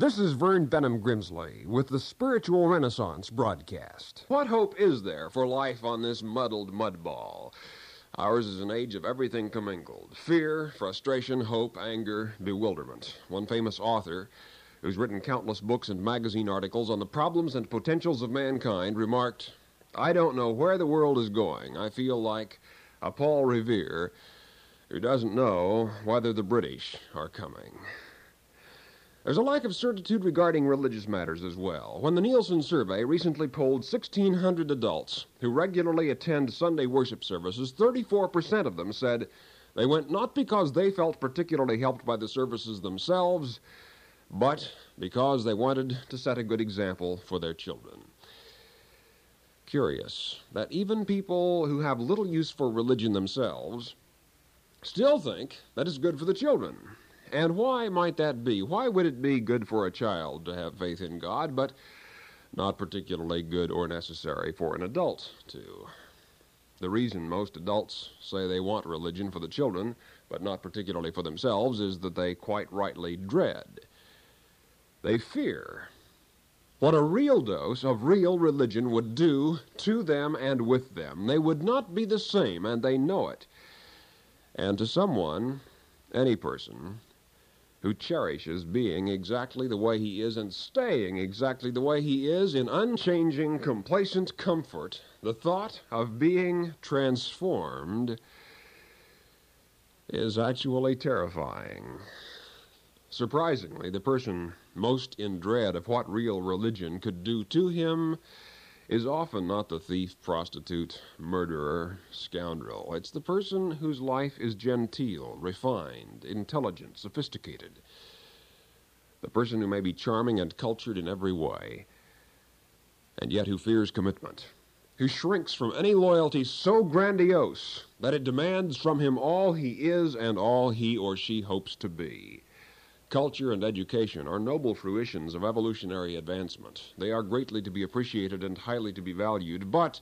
This is Vern Benham Grimsley with the Spiritual Renaissance broadcast. What hope is there for life on this muddled mudball? Ours is an age of everything commingled fear, frustration, hope, anger, bewilderment. One famous author, who's written countless books and magazine articles on the problems and potentials of mankind, remarked, I don't know where the world is going. I feel like a Paul Revere who doesn't know whether the British are coming. There's a lack of certitude regarding religious matters as well. When the Nielsen survey recently polled 1,600 adults who regularly attend Sunday worship services, 34% of them said they went not because they felt particularly helped by the services themselves, but because they wanted to set a good example for their children. Curious that even people who have little use for religion themselves still think that it's good for the children. And why might that be? Why would it be good for a child to have faith in God, but not particularly good or necessary for an adult to? The reason most adults say they want religion for the children, but not particularly for themselves, is that they quite rightly dread. They fear what a real dose of real religion would do to them and with them. They would not be the same, and they know it. And to someone, any person, who cherishes being exactly the way he is and staying exactly the way he is in unchanging, complacent comfort, the thought of being transformed is actually terrifying. Surprisingly, the person most in dread of what real religion could do to him is often not the thief, prostitute, murderer, scoundrel. It's the person whose life is genteel, refined, intelligent, sophisticated. The person who may be charming and cultured in every way, and yet who fears commitment, who shrinks from any loyalty so grandiose that it demands from him all he is and all he or she hopes to be. Culture and education are noble fruitions of evolutionary advancement. They are greatly to be appreciated and highly to be valued, but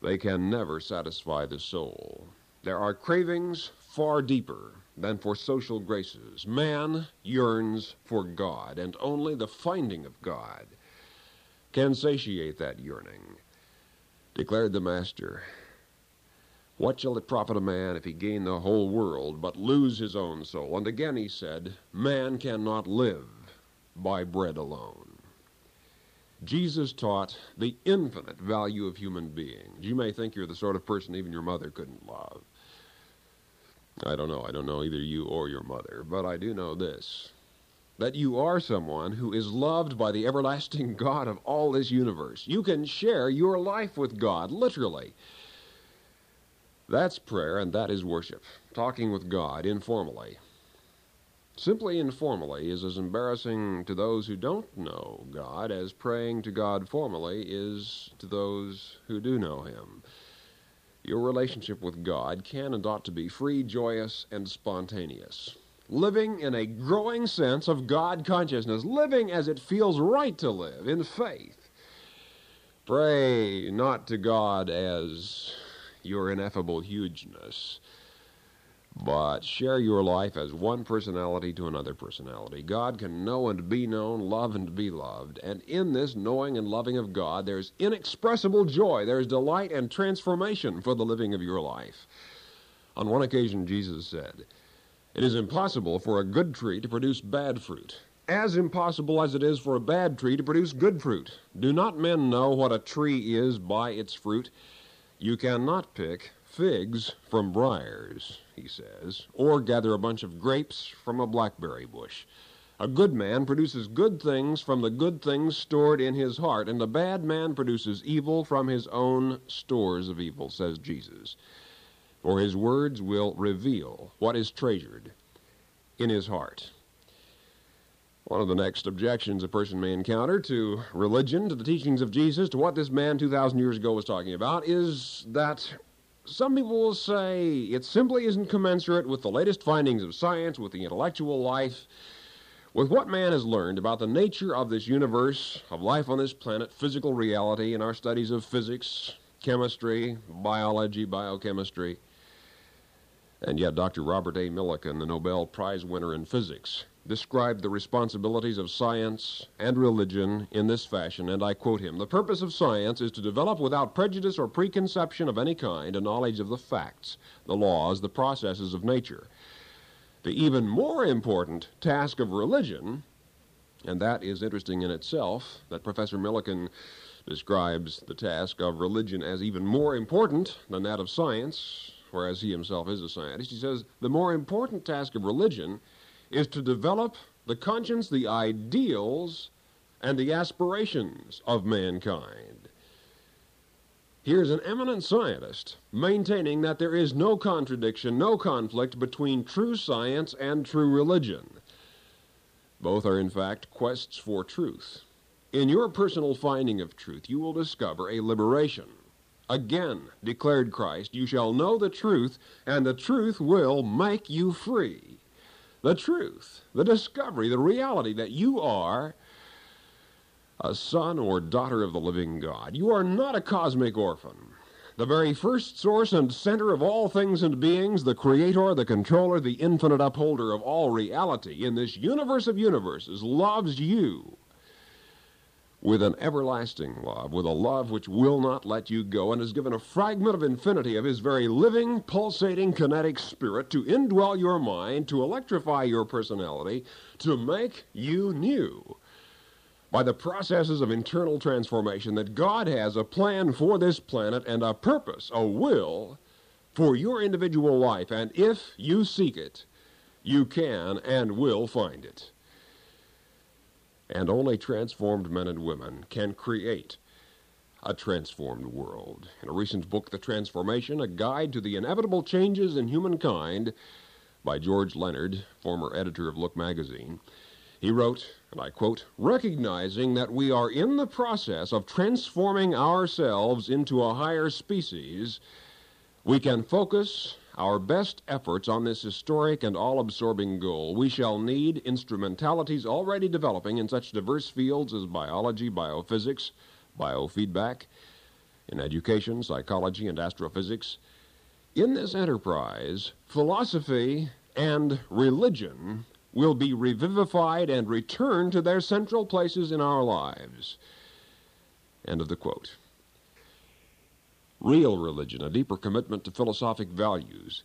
they can never satisfy the soul. There are cravings far deeper than for social graces. Man yearns for God, and only the finding of God can satiate that yearning. Declared the Master, what shall it profit a man if he gain the whole world, but lose his own soul? And again he said, Man cannot live by bread alone. Jesus taught the infinite value of human beings. You may think you're the sort of person even your mother couldn't love. I don't know. I don't know either you or your mother, but I do know this that you are someone who is loved by the everlasting God of all this universe. You can share your life with God, literally. That's prayer and that is worship. Talking with God informally. Simply informally is as embarrassing to those who don't know God as praying to God formally is to those who do know Him. Your relationship with God can and ought to be free, joyous, and spontaneous. Living in a growing sense of God consciousness, living as it feels right to live in faith. Pray not to God as your ineffable hugeness. But share your life as one personality to another personality. God can know and be known, love and be loved. And in this knowing and loving of God, there's inexpressible joy, there's delight and transformation for the living of your life. On one occasion, Jesus said, It is impossible for a good tree to produce bad fruit, as impossible as it is for a bad tree to produce good fruit. Do not men know what a tree is by its fruit? You cannot pick figs from briars, he says, or gather a bunch of grapes from a blackberry bush. A good man produces good things from the good things stored in his heart, and a bad man produces evil from his own stores of evil, says Jesus. For his words will reveal what is treasured in his heart. One of the next objections a person may encounter to religion, to the teachings of Jesus, to what this man 2,000 years ago was talking about, is that some people will say it simply isn't commensurate with the latest findings of science, with the intellectual life, with what man has learned about the nature of this universe, of life on this planet, physical reality, in our studies of physics, chemistry, biology, biochemistry. And yet, Dr. Robert A. Millikan, the Nobel Prize winner in physics, described the responsibilities of science and religion in this fashion, and I quote him The purpose of science is to develop without prejudice or preconception of any kind a knowledge of the facts, the laws, the processes of nature. The even more important task of religion, and that is interesting in itself, that Professor Millikan describes the task of religion as even more important than that of science, whereas he himself is a scientist. He says the more important task of religion is to develop the conscience, the ideals, and the aspirations of mankind. Here's an eminent scientist maintaining that there is no contradiction, no conflict between true science and true religion. Both are, in fact, quests for truth. In your personal finding of truth, you will discover a liberation. Again, declared Christ, you shall know the truth, and the truth will make you free the truth, the discovery, the reality that you are a son or daughter of the living God. You are not a cosmic orphan. The very first source and center of all things and beings, the creator, the controller, the infinite upholder of all reality in this universe of universes, loves you with an everlasting love, with a love which will not let you go, and has given a fragment of infinity of his very living, pulsating, kinetic spirit to indwell your mind, to electrify your personality, to make you new. By the processes of internal transformation, that God has a plan for this planet and a purpose, a will, for your individual life, and if you seek it, you can and will find it and only transformed men and women can create a transformed world. In a recent book, The Transformation, a guide to the inevitable changes in humankind, by George Leonard, former editor of Look magazine, he wrote, and I quote, recognizing that we are in the process of transforming ourselves into a higher species, we can focus our best efforts on this historic and all absorbing goal, we shall need instrumentalities already developing in such diverse fields as biology, biophysics, biofeedback, in education, psychology, and astrophysics. In this enterprise, philosophy and religion will be revivified and return to their central places in our lives. End of the quote real religion, a deeper commitment to philosophic values,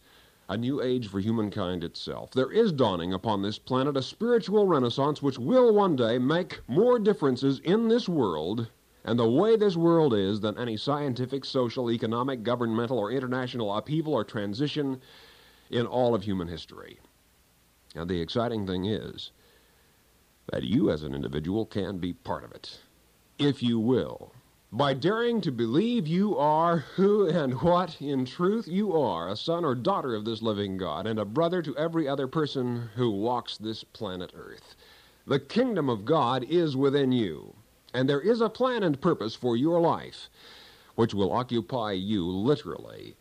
a new age for humankind itself. There is dawning upon this planet a spiritual renaissance which will one day make more differences in this world and the way this world is than any scientific, social, economic, governmental, or international upheaval or transition in all of human history. And the exciting thing is that you as an individual can be part of it, if you will by daring to believe you are who and what in truth you are, a son or daughter of this living God, and a brother to every other person who walks this planet Earth. The kingdom of God is within you, and there is a plan and purpose for your life which will occupy you literally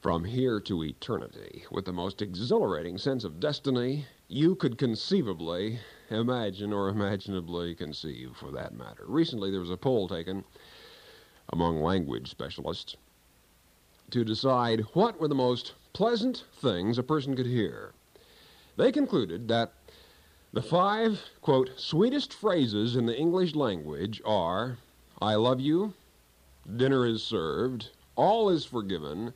from here to eternity with the most exhilarating sense of destiny you could conceivably imagine or imaginably conceive, for that matter. Recently, there was a poll taken among language specialists to decide what were the most pleasant things a person could hear. They concluded that the five, quote, sweetest phrases in the English language are I love you, dinner is served, all is forgiven,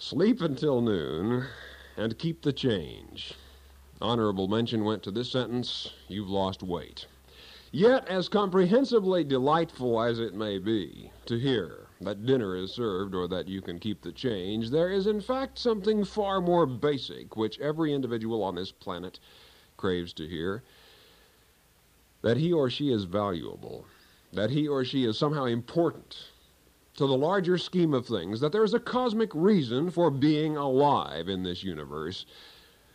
sleep until noon, and keep the change. Honorable mention went to this sentence You've lost weight. Yet, as comprehensively delightful as it may be to hear that dinner is served or that you can keep the change, there is in fact something far more basic which every individual on this planet craves to hear that he or she is valuable, that he or she is somehow important to the larger scheme of things, that there is a cosmic reason for being alive in this universe,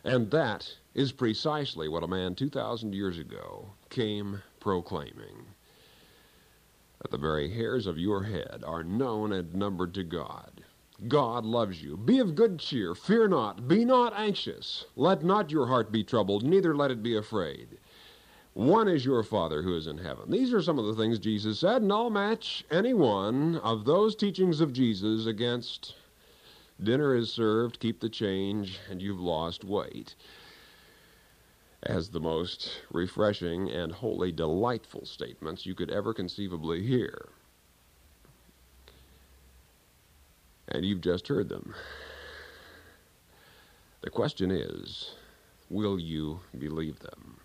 and that is precisely what a man 2,000 years ago came proclaiming. That the very hairs of your head are known and numbered to God. God loves you. Be of good cheer. Fear not. Be not anxious. Let not your heart be troubled, neither let it be afraid. One is your Father who is in heaven. These are some of the things Jesus said, and I'll match any one of those teachings of Jesus against dinner is served, keep the change, and you've lost weight. As the most refreshing and wholly delightful statements you could ever conceivably hear. And you've just heard them. The question is will you believe them?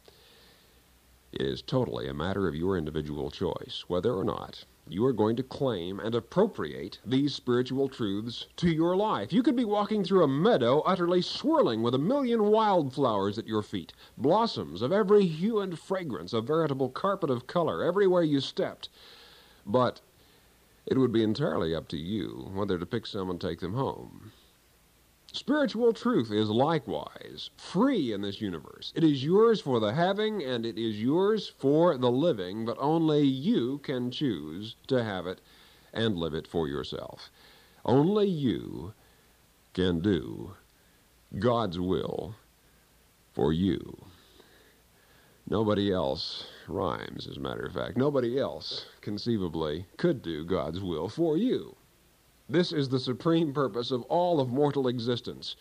Is totally a matter of your individual choice whether or not you are going to claim and appropriate these spiritual truths to your life. You could be walking through a meadow utterly swirling with a million wildflowers at your feet, blossoms of every hue and fragrance, a veritable carpet of color everywhere you stepped. But it would be entirely up to you whether to pick some and take them home. Spiritual truth is likewise free in this universe. It is yours for the having and it is yours for the living, but only you can choose to have it and live it for yourself. Only you can do God's will for you. Nobody else rhymes, as a matter of fact. Nobody else conceivably could do God's will for you. This is the supreme purpose of all of mortal existence.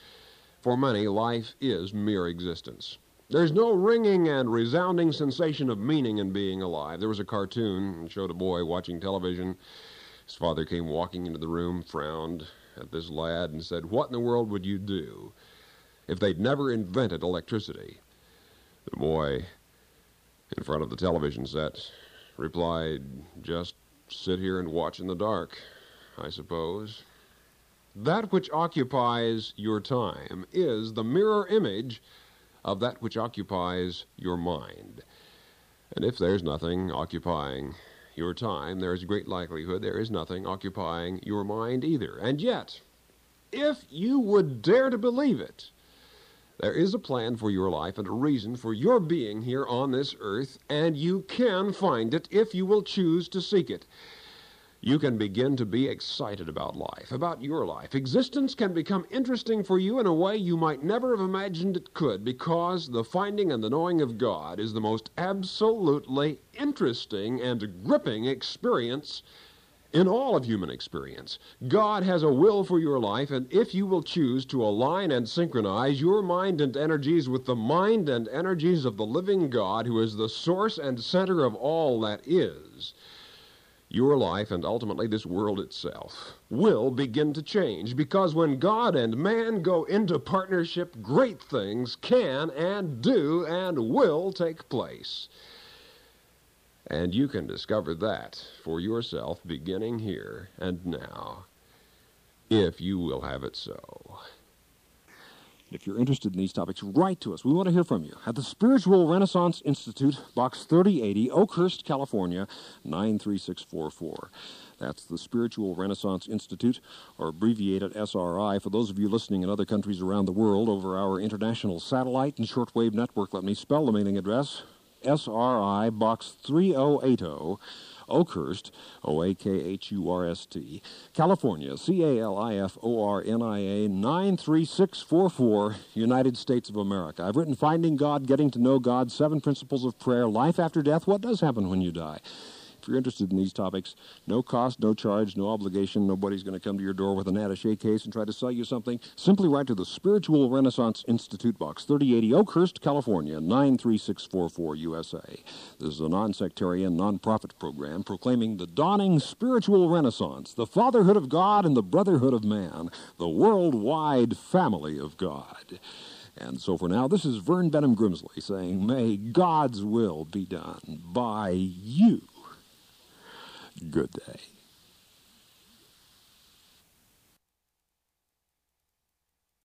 For many, life is mere existence. There's no ringing and resounding sensation of meaning in being alive. There was a cartoon that showed a boy watching television. His father came walking into the room, frowned at this lad, and said, What in the world would you do if they'd never invented electricity? The boy in front of the television set replied, Just sit here and watch in the dark. I suppose. That which occupies your time is the mirror image of that which occupies your mind. And if there's nothing occupying your time, there is great likelihood there is nothing occupying your mind either. And yet, if you would dare to believe it, there is a plan for your life and a reason for your being here on this earth, and you can find it if you will choose to seek it you can begin to be excited about life, about your life. Existence can become interesting for you in a way you might never have imagined it could because the finding and the knowing of God is the most absolutely interesting and gripping experience in all of human experience. God has a will for your life, and if you will choose to align and synchronize your mind and energies with the mind and energies of the living God, who is the source and center of all that is, your life and ultimately this world itself will begin to change because when God and man go into partnership, great things can and do and will take place. And you can discover that for yourself beginning here and now, if you will have it so. If you're interested in these topics, write to us. We want to hear from you. At the Spiritual Renaissance Institute, Box 3080, Oakhurst, California, 93644. That's the Spiritual Renaissance Institute, or abbreviated SRI. For those of you listening in other countries around the world over our international satellite and shortwave network, let me spell the mailing address SRI Box 3080. Oakhurst, O A K H U R S T, California, C A L I F O R N I A 93644, United States of America. I've written Finding God, Getting to Know God, Seven Principles of Prayer, Life After Death, What Does Happen When You Die. You're interested in these topics, no cost, no charge, no obligation. Nobody's going to come to your door with an attache case and try to sell you something. Simply write to the Spiritual Renaissance Institute Box, 3080 Oakhurst, California, 93644 USA. This is a non-sectarian, non-profit program proclaiming the dawning spiritual renaissance, the fatherhood of God and the brotherhood of man, the worldwide family of God. And so for now, this is Vern Benham Grimsley saying, May God's will be done by you. Good day.